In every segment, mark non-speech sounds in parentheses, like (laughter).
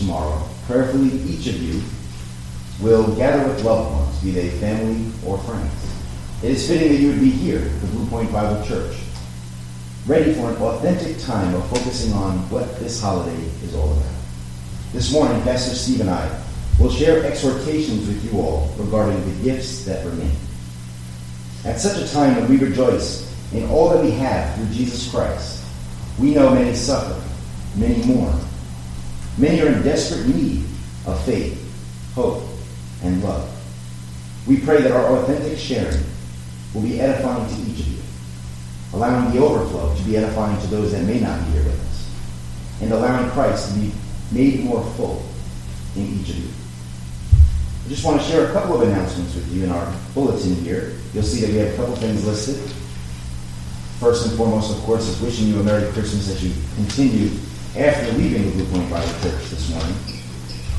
tomorrow, prayerfully each of you will gather with loved ones, be they family or friends. It is fitting that you would be here at the Blue Point Bible Church, ready for an authentic time of focusing on what this holiday is all about. This morning, Pastor Steve and I will share exhortations with you all regarding the gifts that remain. At such a time when we rejoice in all that we have through Jesus Christ, we know many suffer, many mourn. Many are in desperate need of faith, hope, and love. We pray that our authentic sharing will be edifying to each of you, allowing the overflow to be edifying to those that may not be here with us, and allowing Christ to be made more full in each of you. I just want to share a couple of announcements with you in our bulletin here. You'll see that we have a couple things listed. First and foremost, of course, is wishing you a Merry Christmas as you continue after leaving the Point Bible Church this morning.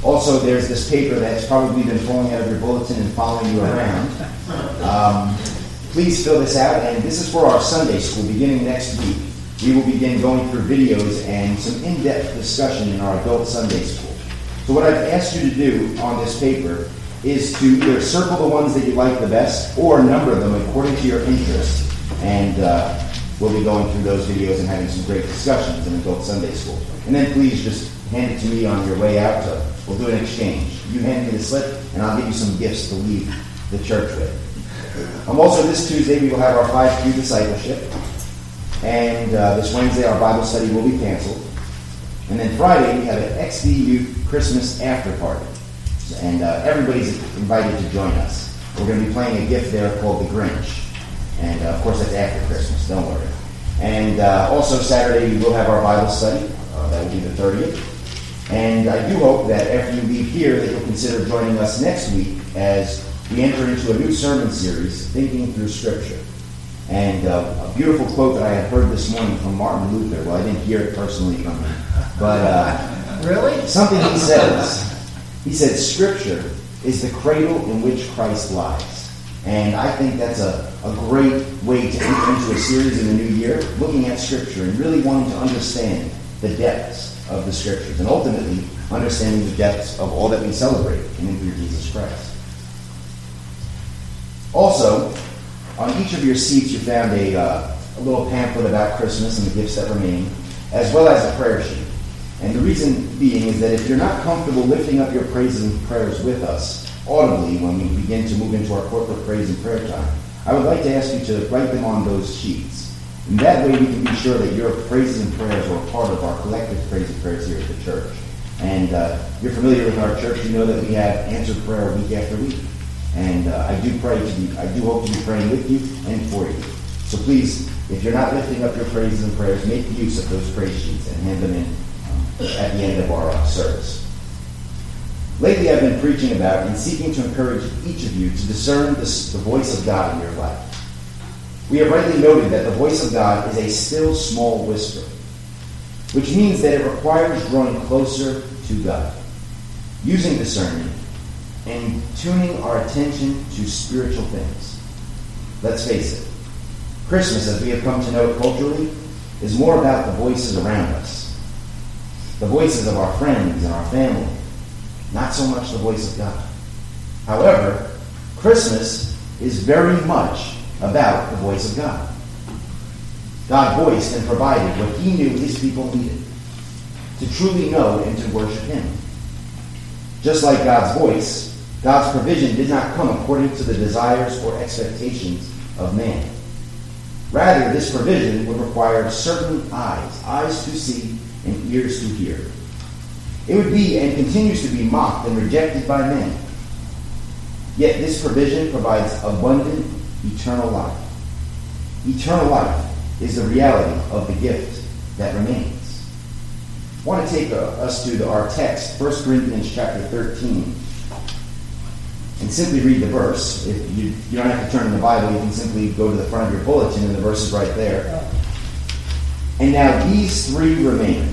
Also, there's this paper that's probably been falling out of your bulletin and following you around. Um, please fill this out, and this is for our Sunday school beginning next week. We will begin going through videos and some in depth discussion in our adult Sunday school. So, what I've asked you to do on this paper is to either circle the ones that you like the best or number them according to your interest. And uh, we'll be going through those videos and having some great discussions in adult Sunday school. And then please just hand it to me on your way out. So we'll do an exchange. You hand me the slip, and I'll give you some gifts to leave the church with. Um, also, this Tuesday we will have our 5Q discipleship. And uh, this Wednesday our Bible study will be canceled. And then Friday we have an XVU Christmas after party. And uh, everybody's invited to join us. We're going to be playing a gift there called The Grinch. And uh, of course, that's after Christmas, don't worry. And uh, also, Saturday, we will have our Bible study. Uh, that will be the 30th. And I do hope that after you leave here, that you'll consider joining us next week as we enter into a new sermon series, Thinking Through Scripture. And uh, a beautiful quote that I had heard this morning from Martin Luther. Well, I didn't hear it personally from him, but uh, really, something he says. He said, Scripture is the cradle in which Christ lies. And I think that's a, a great way to enter into a series in the new year, looking at Scripture and really wanting to understand the depths of the Scriptures and ultimately understanding the depths of all that we celebrate in through Jesus Christ. Also, on each of your seats, you found a, uh, a little pamphlet about Christmas and the gifts that remain, as well as a prayer sheet. And the reason being is that if you're not comfortable lifting up your praises and prayers with us audibly when we begin to move into our corporate praise and prayer time, I would like to ask you to write them on those sheets. And that way we can be sure that your praises and prayers are part of our collective praise and prayers here at the church. And uh, you're familiar with our church, you know that we have answered prayer week after week. And uh, I do pray to be, I do hope to be praying with you and for you. So please, if you're not lifting up your praises and prayers, make use of those praise sheets and hand them in at the end of our uh, service. Lately, I've been preaching about and seeking to encourage each of you to discern the voice of God in your life. We have rightly noted that the voice of God is a still small whisper, which means that it requires drawing closer to God, using discernment, and tuning our attention to spiritual things. Let's face it, Christmas, as we have come to know it culturally, is more about the voices around us the voices of our friends and our family, not so much the voice of God. However, Christmas is very much about the voice of God. God voiced and provided what he knew his people needed to truly know and to worship him. Just like God's voice, God's provision did not come according to the desires or expectations of man. Rather, this provision would require certain eyes, eyes to see and ears to hear. It would be and continues to be mocked and rejected by men. Yet this provision provides abundant eternal life. Eternal life is the reality of the gift that remains. I want to take uh, us to the, our text, 1 Corinthians chapter 13, and simply read the verse. If you, you don't have to turn in the Bible, you can simply go to the front of your bulletin, and the verse is right there. And now these three remain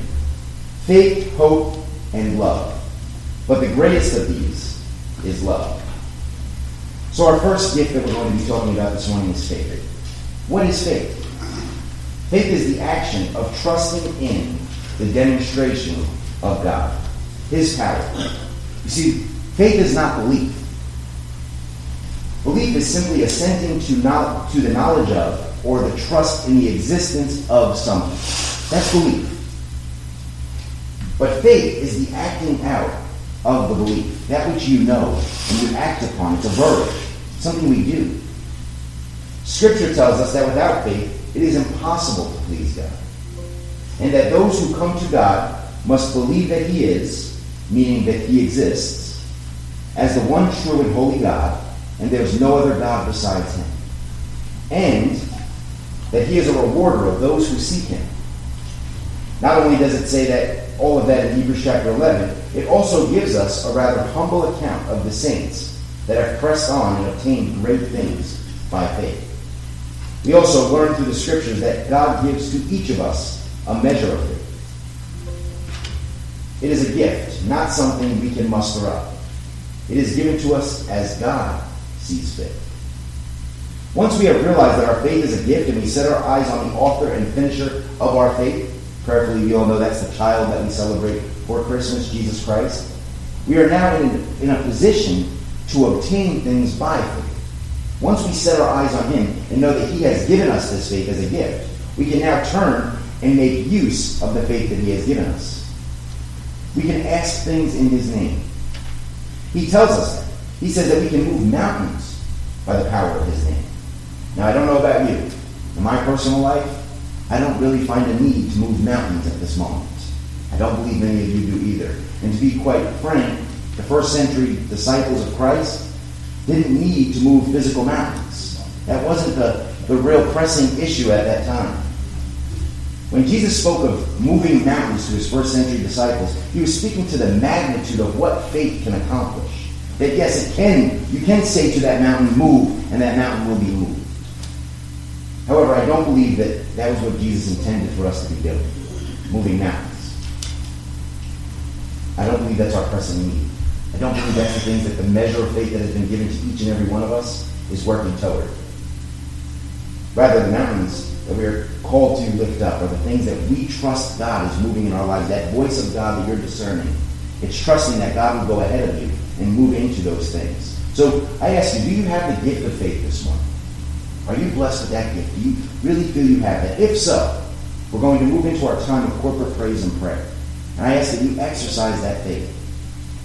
faith, hope, and love. But the greatest of these is love. So, our first gift that we're going to be talking about this morning is faith. What is faith? Faith is the action of trusting in the demonstration of God, His power. You see, faith is not belief. Belief is simply assenting to, not, to the knowledge of or the trust in the existence of something. That's belief. But faith is the acting out of the belief. That which you know and you act upon. It's a verb, something we do. Scripture tells us that without faith, it is impossible to please God. And that those who come to God must believe that He is, meaning that He exists, as the one true and holy God, and there's no other God besides Him. And that He is a rewarder of those who seek Him. Not only does it say that all of that in Hebrews chapter 11, it also gives us a rather humble account of the saints that have pressed on and obtained great things by faith. We also learn through the scriptures that God gives to each of us a measure of faith. It is a gift, not something we can muster up. It is given to us as God sees fit. Once we have realized that our faith is a gift and we set our eyes on the author and finisher of our faith, prayerfully we all know that's the child that we celebrate for Christmas, Jesus Christ, we are now in, in a position to obtain things by faith. Once we set our eyes on Him and know that He has given us this faith as a gift, we can now turn and make use of the faith that He has given us. We can ask things in His name. He tells us that. He says that we can move mountains by the power of His name. Now, I don't know about you. In my personal life, I don't really find a need to move mountains at this moment. I don't believe many of you do either. And to be quite frank, the first century disciples of Christ didn't need to move physical mountains. That wasn't the, the real pressing issue at that time. When Jesus spoke of moving mountains to his first century disciples, he was speaking to the magnitude of what faith can accomplish. That yes, it can, you can say to that mountain, move, and that mountain will be moved. However, I don't believe that that was what Jesus intended for us to be doing, moving mountains. I don't believe that's our pressing need. I don't believe that's the things that the measure of faith that has been given to each and every one of us is working toward. Rather, the mountains that we are called to lift up are the things that we trust God is moving in our lives. That voice of God that you're discerning. It's trusting that God will go ahead of you and move into those things. So I ask you, do you have the gift of faith this morning? Are you blessed with that gift? Do you really feel you have that? If so, we're going to move into our time of corporate praise and prayer. And I ask that you exercise that faith.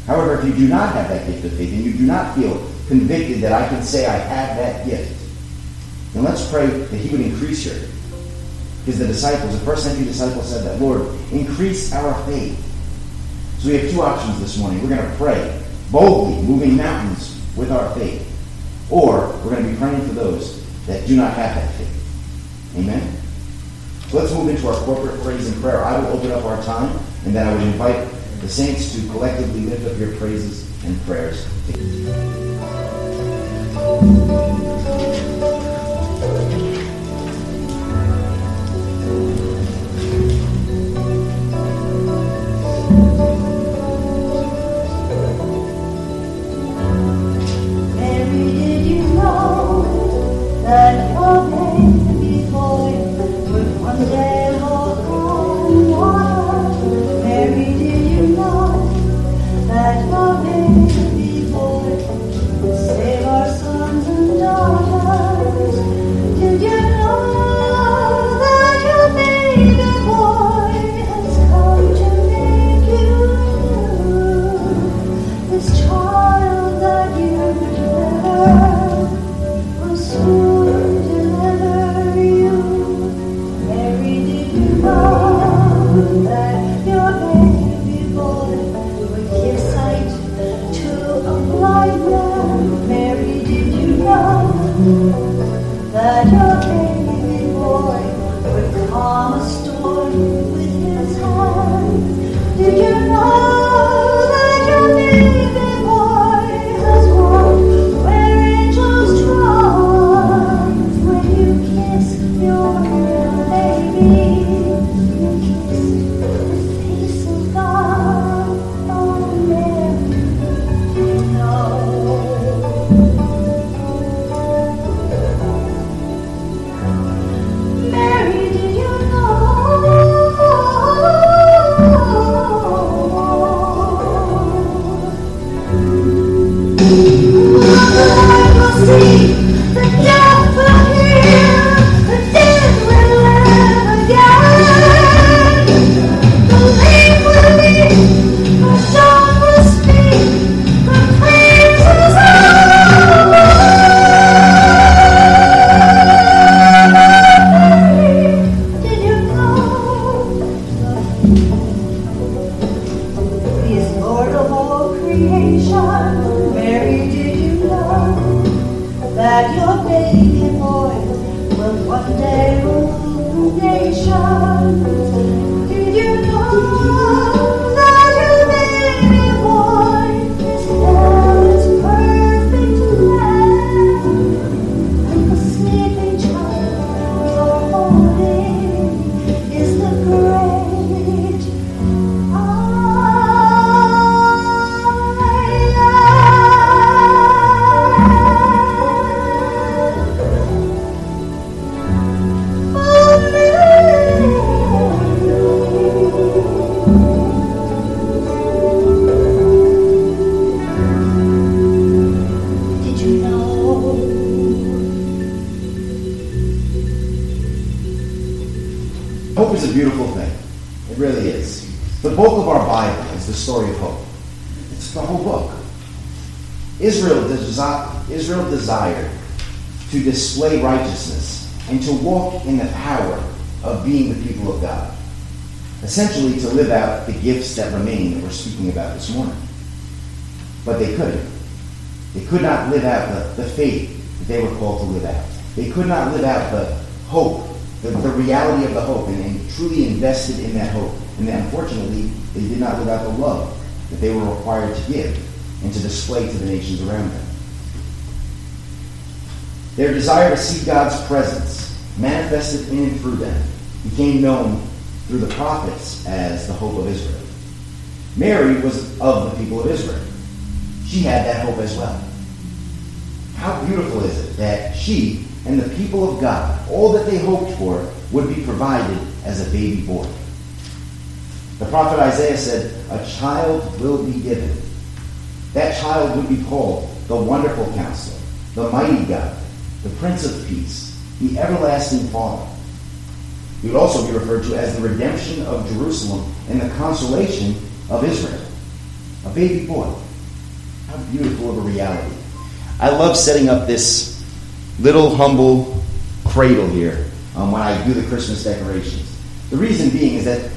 However, if you do not have that gift of faith and you do not feel convicted that I can say I have that gift, then let's pray that He would increase your faith. Because the disciples, the first century disciples said that, Lord, increase our faith. So we have two options this morning. We're going to pray boldly, moving mountains with our faith. Or we're going to be praying for those that do not have that faith. Amen? Let's move into our corporate praise and prayer. I will open up our time, and then I would invite the saints to collectively lift up your praises and prayers that Israel, desi- Israel desired to display righteousness and to walk in the power of being the people of God. Essentially, to live out the gifts that remain that we're speaking about this morning. But they couldn't. They could not live out the, the faith that they were called to live out. They could not live out the hope, the, the reality of the hope, and, and truly invested in that hope. And then, unfortunately, they did not live out the love that they were required to give and to display to the nations around them. Their desire to see God's presence manifested in and through them became known through the prophets as the hope of Israel. Mary was of the people of Israel. She had that hope as well. How beautiful is it that she and the people of God, all that they hoped for, would be provided as a baby boy. The prophet Isaiah said, A child will be given. That child would be called the Wonderful Counselor, the Mighty God, the Prince of Peace, the Everlasting Father. He would also be referred to as the redemption of Jerusalem and the consolation of Israel. A baby boy. How beautiful of a reality. I love setting up this little humble cradle here um, when I do the Christmas decorations. The reason being is that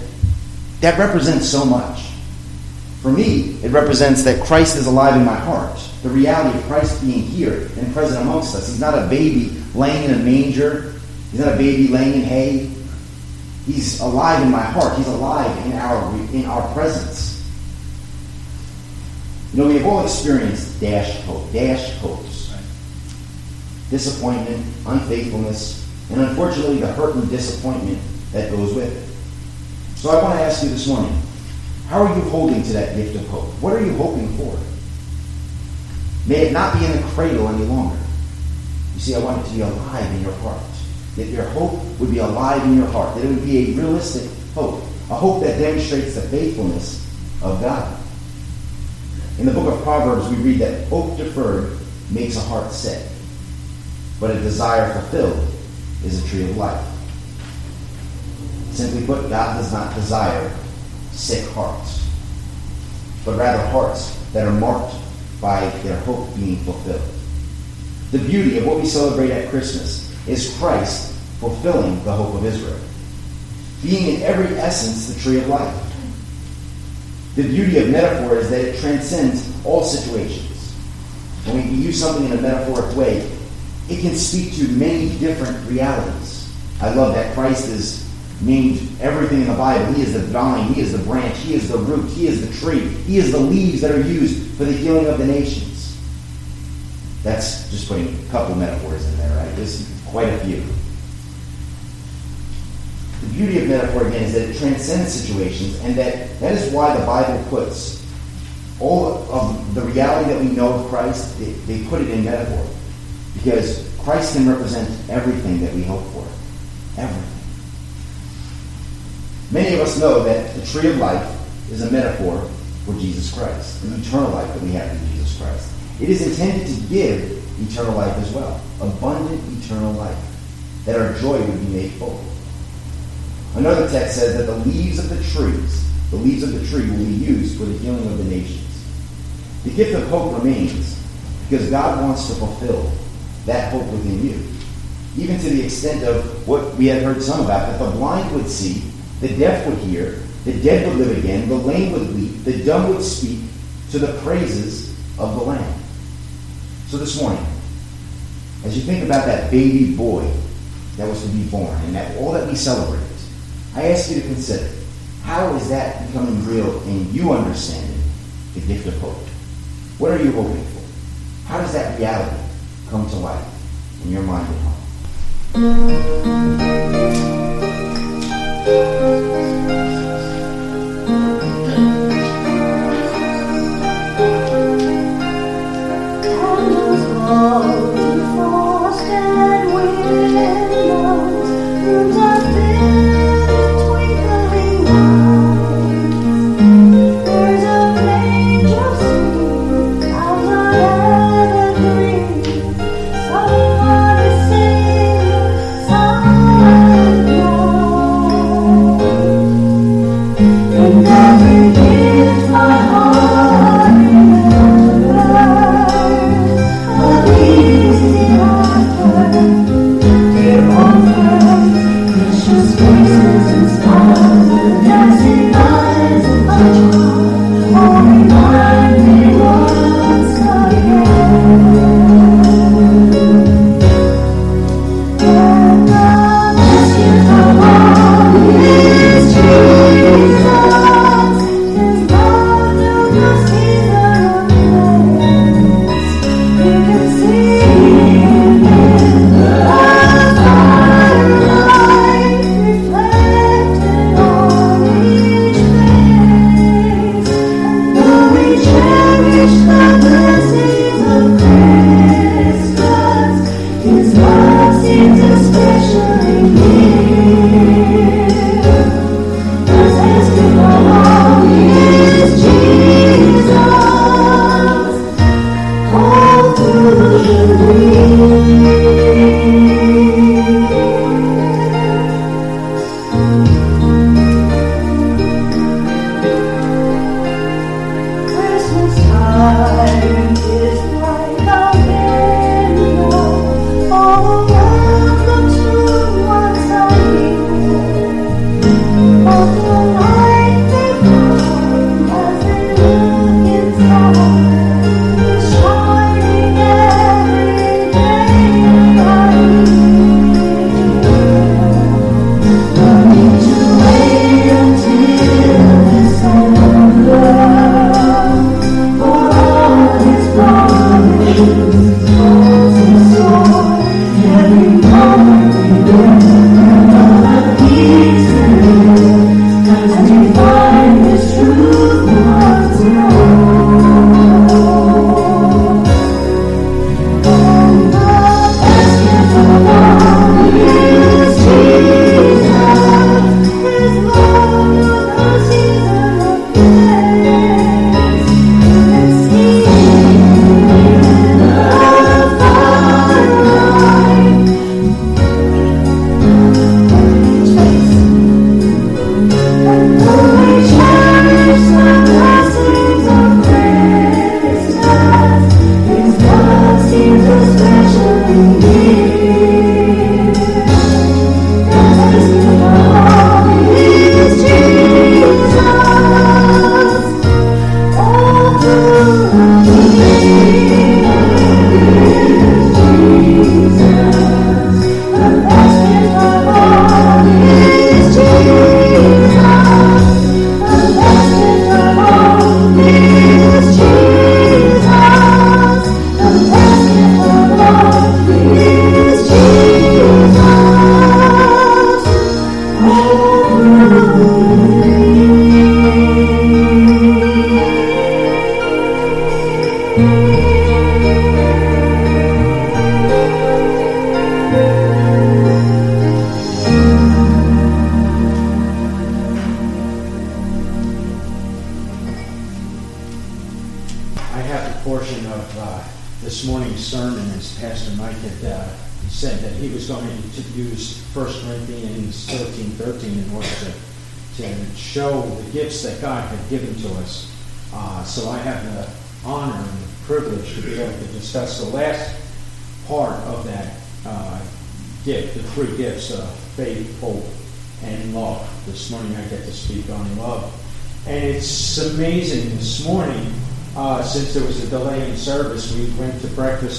that represents so much. For me, it represents that Christ is alive in my heart. The reality of Christ being here and present amongst us. He's not a baby laying in a manger. He's not a baby laying in hay. He's alive in my heart. He's alive in our in our presence. You know, we have all experienced dash hope, dash hopes, disappointment, unfaithfulness, and unfortunately the hurt and disappointment that goes with it. So I want to ask you this morning, how are you holding to that gift of hope? What are you hoping for? May it not be in the cradle any longer. You see, I want it to be alive in your heart. That your hope would be alive in your heart. That it would be a realistic hope. A hope that demonstrates the faithfulness of God. In the book of Proverbs, we read that hope deferred makes a heart sick, but a desire fulfilled is a tree of life. Simply put, God does not desire sick hearts, but rather hearts that are marked by their hope being fulfilled. The beauty of what we celebrate at Christmas is Christ fulfilling the hope of Israel, being in every essence the tree of life. The beauty of metaphor is that it transcends all situations. When we use something in a metaphoric way, it can speak to many different realities. I love that Christ is named everything in the Bible. He is the vine, He is the branch, He is the root, He is the tree, He is the leaves that are used for the healing of the nations. That's just putting a couple metaphors in there, right? There's quite a few. The beauty of metaphor, again, is that it transcends situations, and that that is why the Bible puts all of the reality that we know of Christ, they, they put it in metaphor. Because Christ can represent everything that we hope for. Everything. Many of us know that the tree of life is a metaphor for Jesus Christ, the eternal life that we have in Jesus Christ. It is intended to give eternal life as well, abundant eternal life, that our joy would be made full. Another text says that the leaves of the trees, the leaves of the tree will be used for the healing of the nations. The gift of hope remains because God wants to fulfill that hope within you. Even to the extent of what we have heard some about, that the blind would see, the deaf would hear, the dead would live again, the lame would leap, the dumb would speak to the praises of the Lamb. So this morning, as you think about that baby boy that was to be born and that all that we celebrate, I ask you to consider how is that becoming real in you understanding the gift of hope? What are you hoping for? How does that reality come to life in your mind and heart? Mm-hmm.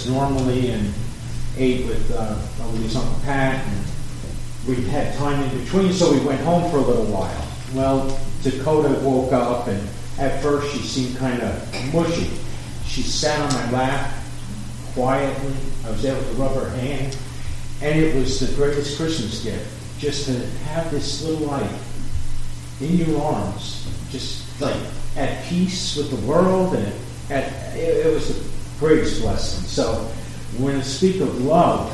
Normally and ate with uh, Louise Uncle Pat, and we had time in between, so we went home for a little while. Well, Dakota woke up, and at first she seemed kind of mushy. She sat on my lap quietly. I was able to rub her hand, and it was the greatest Christmas gift just to have this little light in your arms, just like at peace with the world, and at, it, it was the greatest blessing. So when I speak of love,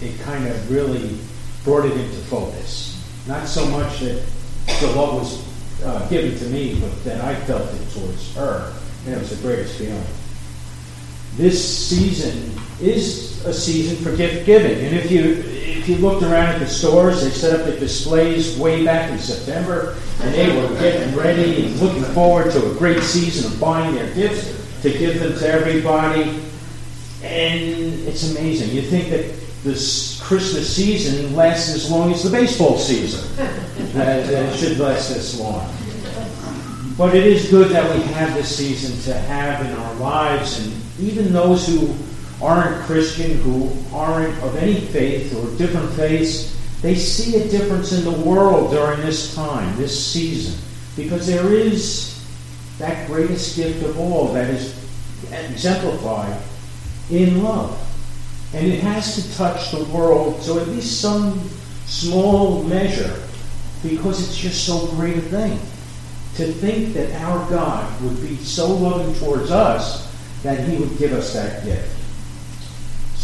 it kind of really brought it into focus. Not so much that the love was uh, given to me, but that I felt it towards her. And it was the greatest feeling. This season is a season for gift giving. And if you if you looked around at the stores, they set up the displays way back in September, and they were getting ready and looking forward to a great season of buying their gifts to give them to everybody. And it's amazing. You think that this Christmas season lasts as long as the baseball season. (laughs) Uh, that, it should last this long. But it is good that we have this season to have in our lives, and even those who aren't Christian, who aren't of any faith or different faiths, they see a difference in the world during this time, this season, because there is that greatest gift of all that is exemplified in love. And it has to touch the world to at least some small measure because it's just so great a thing. To think that our God would be so loving towards us that he would give us that gift.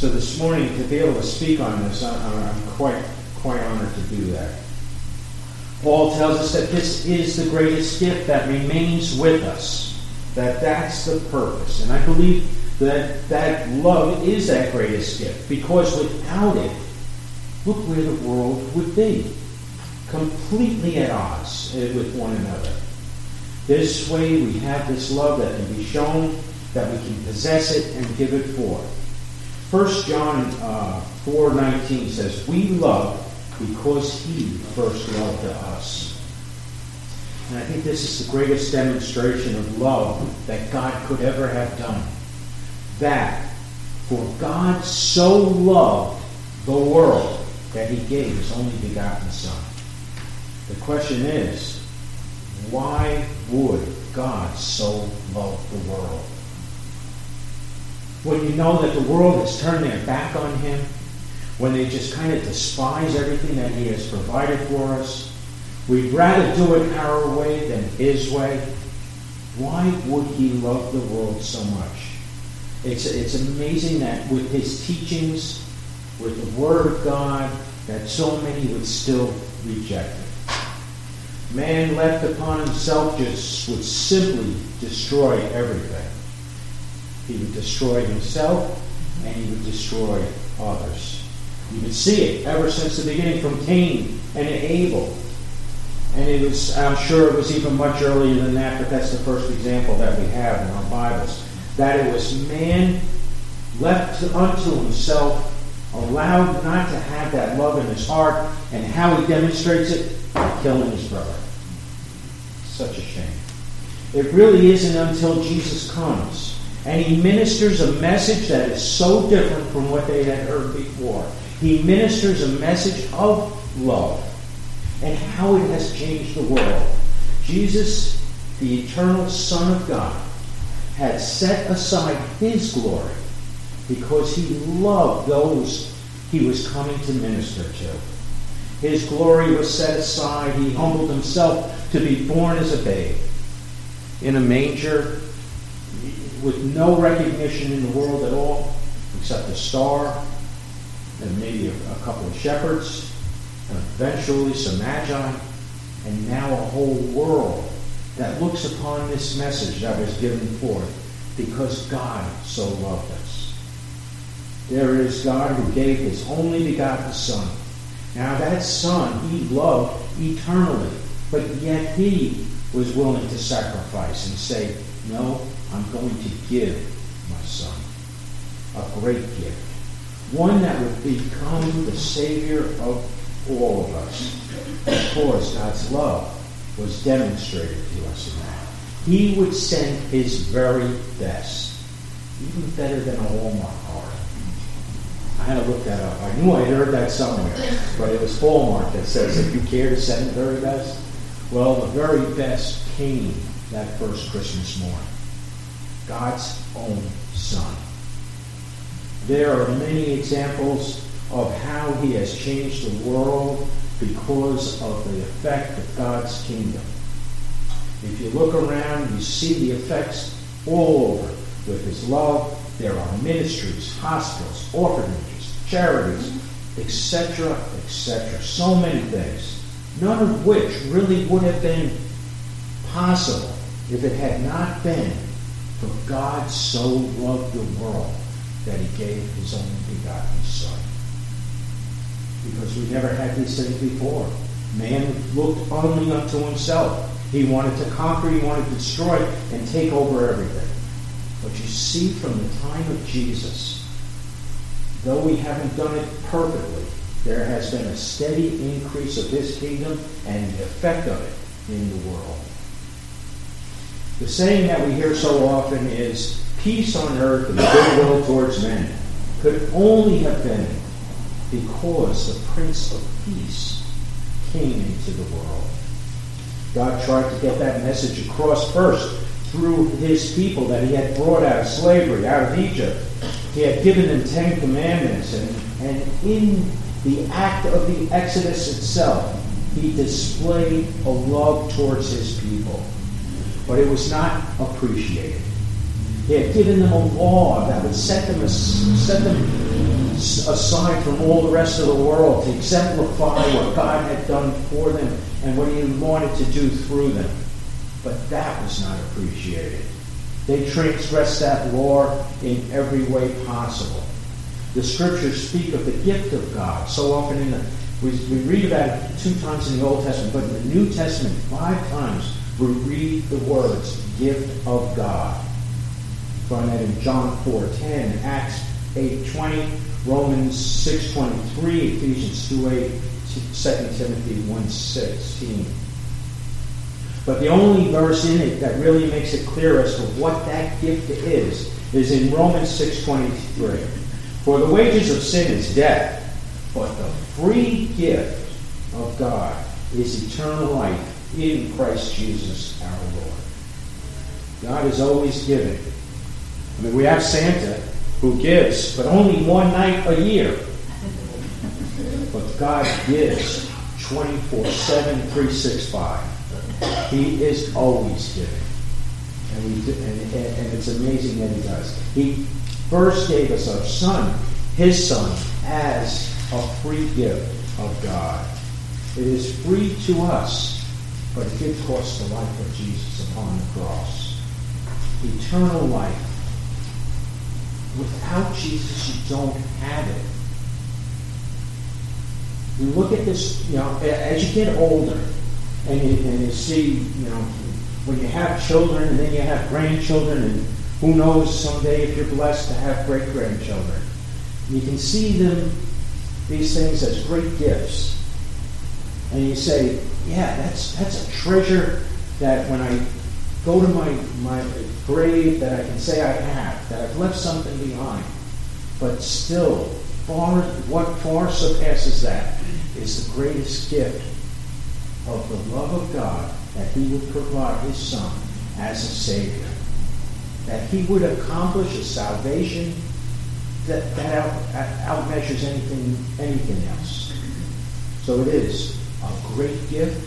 So this morning, to be able to speak on this, I'm quite, quite honored to do that. Paul tells us that this is the greatest gift that remains with us, that that's the purpose. And I believe that that love is that greatest gift because without it, look where the world would be completely at odds eh, with one another. This way, we have this love that can be shown, that we can possess it and give it forth. 1 John uh, 4.19 says, We love because he first loved us. And I think this is the greatest demonstration of love that God could ever have done. That for God so loved the world that he gave his only begotten Son. The question is, why would God so love the world? When you know that the world has turned their back on him, when they just kind of despise everything that He has provided for us, We'd rather do it our way than his way. Why would he love the world so much? It's, it's amazing that with his teachings, with the Word of God, that so many would still reject it. Man left upon himself just would simply destroy everything. He would destroy himself and he would destroy others. You can see it ever since the beginning from Cain and Abel. And it was, I'm sure it was even much earlier than that, but that's the first example that we have in our Bibles. That it was man left unto himself, allowed not to have that love in his heart, and how he demonstrates it by killing his brother. Such a shame. It really isn't until Jesus comes and he ministers a message that is so different from what they had heard before. He ministers a message of love and how it has changed the world. Jesus, the eternal Son of God, had set aside his glory because he loved those he was coming to minister to. His glory was set aside. He humbled himself to be born as a babe in a manger with no recognition in the world at all except a star and maybe a, a couple of shepherds, and eventually some magi, and now a whole world that looks upon this message that was given forth because God so loved us. There is God who gave his only begotten Son. Now that Son he loved eternally, but yet he was willing to sacrifice and say, No, I'm going to give my Son a great gift one that would become the Savior of all of us. Of course, God's love was demonstrated to us in that. He would send his very best, even better than a Hallmark card. I had to look that up. I knew I'd heard that somewhere, but it was Hallmark that says if you care to send the very best. Well, the very best came that first Christmas morning. God's own Son. There are many examples of how he has changed the world because of the effect of God's kingdom. If you look around, you see the effects all over with his love. There are ministries, hospitals, orphanages, charities, etc., etc. So many things, none of which really would have been possible if it had not been for God so loved the world that he gave his only begotten Son. Because we never had these things before. Man looked only unto himself. He wanted to conquer, he wanted to destroy, and take over everything. But you see from the time of Jesus, though we haven't done it perfectly, there has been a steady increase of his kingdom and the effect of it in the world. The saying that we hear so often is peace on earth and goodwill towards men could only have been because the Prince of Peace came into the world. God tried to get that message across first through his people that he had brought out of slavery, out of Egypt. He had given them Ten Commandments, and, and in the act of the Exodus itself, he displayed a love towards his people. But it was not appreciated. He had given them a law that would set them, set them aside from all the rest of the world to exemplify what God had done for them and what He wanted to do through them. But that was not appreciated. They transgressed that law in every way possible. The scriptures speak of the gift of God. So often in the we, we read about it two times in the Old Testament, but in the New Testament, five times we read the words gift of God. Find that in John 4.10, Acts 8.20, Romans 6.23, Ephesians 2.8, 2 Timothy 1.16. But the only verse in it that really makes it clear as to what that gift is, is in Romans 6.23. For the wages of sin is death, but the free gift of God is eternal life in Christ Jesus our Lord. God is always giving. I mean, we have Santa who gives, but only one night a year. But God gives 24 7, 365. He is always giving. And, we, and, and it's amazing that he does. He first gave us our son, his son, as a free gift of God. It is free to us, but it did cost the life of Jesus upon the cross. Eternal life. Without Jesus, you don't have it. You look at this, you know, as you get older, and you, and you see, you know, when you have children and then you have grandchildren, and who knows someday if you're blessed to have great grandchildren, you can see them, these things, as great gifts. And you say, yeah, that's, that's a treasure that when I go to my, my grave, that I can say I have, that I've left something behind. But still, far, what far surpasses that is the greatest gift of the love of God that he would provide his son as a savior. That he would accomplish a salvation that, that out, outmeasures anything, anything else. So it is a great gift.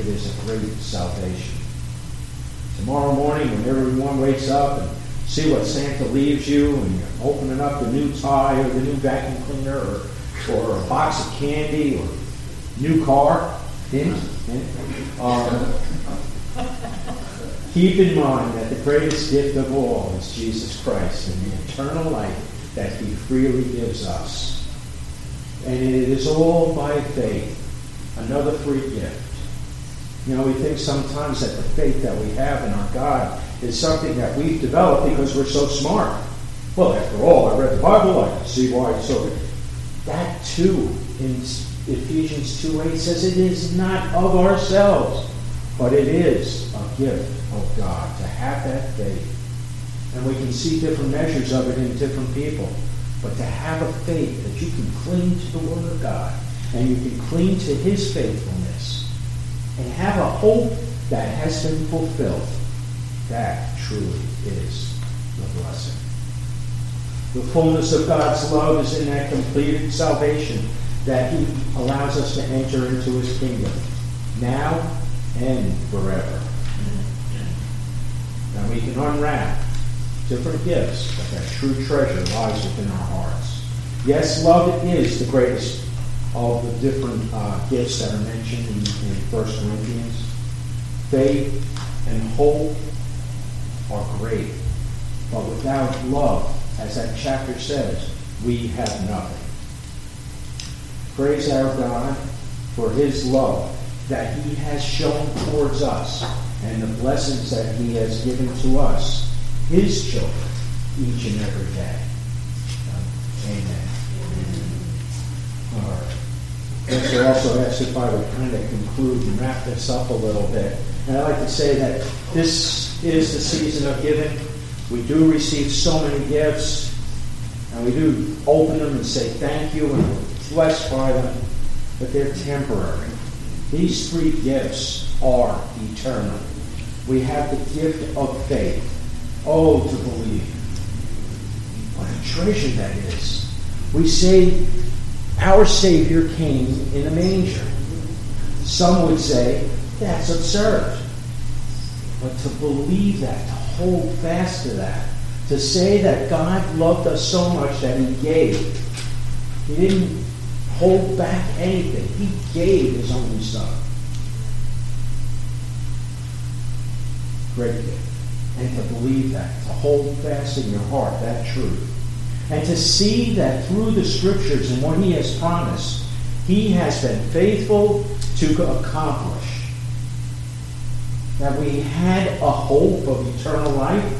It is a great salvation. Tomorrow morning, when everyone wakes up and see what Santa leaves you, and you're opening up the new tie or the new vacuum cleaner or, or a box of candy or new car, hint, hint, um, keep in mind that the greatest gift of all is Jesus Christ and the eternal life that he freely gives us. And it is all by faith, another free gift. You know, we think sometimes that the faith that we have in our God is something that we've developed because we're so smart. Well, after all, I read the Bible, I see why it's so. That too, in Ephesians 2 8 says, it is not of ourselves, but it is a gift of God to have that faith. And we can see different measures of it in different people. But to have a faith that you can cling to the Word of God and you can cling to His faithfulness and have a hope that has been fulfilled, that truly is the blessing. The fullness of God's love is in that completed salvation that He allows us to enter into His kingdom now and forever. Now we can unwrap different gifts, but that true treasure lies within our hearts. Yes, love is the greatest of the different uh, gifts that are mentioned in, in 1 Corinthians. Faith and hope are great, but without love, as that chapter says, we have nothing. Praise our God for his love that he has shown towards us and the blessings that he has given to us, his children, each and every day. Amen. Pastor also asked if I would kind of conclude and wrap this up a little bit. And I'd like to say that this is the season of giving. We do receive so many gifts, and we do open them and say thank you and blessed by them, but they're temporary. These three gifts are eternal. We have the gift of faith. Oh, to believe. What a treasure that is. We say our Savior came in a manger. Some would say that's absurd. But to believe that, to hold fast to that, to say that God loved us so much that He gave, He didn't hold back anything. He gave his only son. Great gift. And to believe that, to hold fast in your heart that truth. And to see that through the scriptures and what he has promised, he has been faithful to accomplish. That we had a hope of eternal life,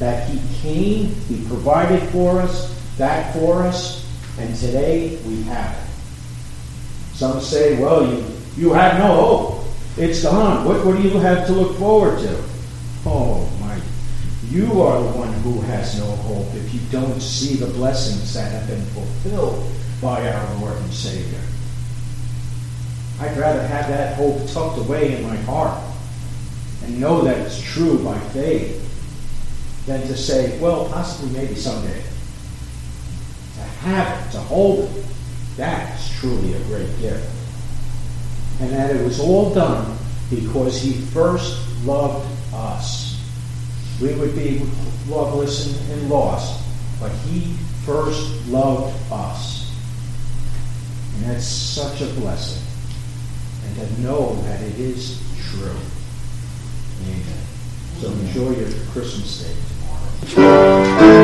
that he came, he provided for us, that for us, and today we have it. Some say, well, you, you have no hope. It's gone. What, what do you have to look forward to? Oh. You are the one who has no hope if you don't see the blessings that have been fulfilled by our Lord and Savior. I'd rather have that hope tucked away in my heart and know that it's true by faith than to say, well, possibly maybe someday. To have it, to hold it, that's truly a great gift. and that it was all done because He first loved us. We would be loveless and, and lost, but He first loved us. And that's such a blessing. And to know that it is true. Amen. So enjoy your Christmas day tomorrow.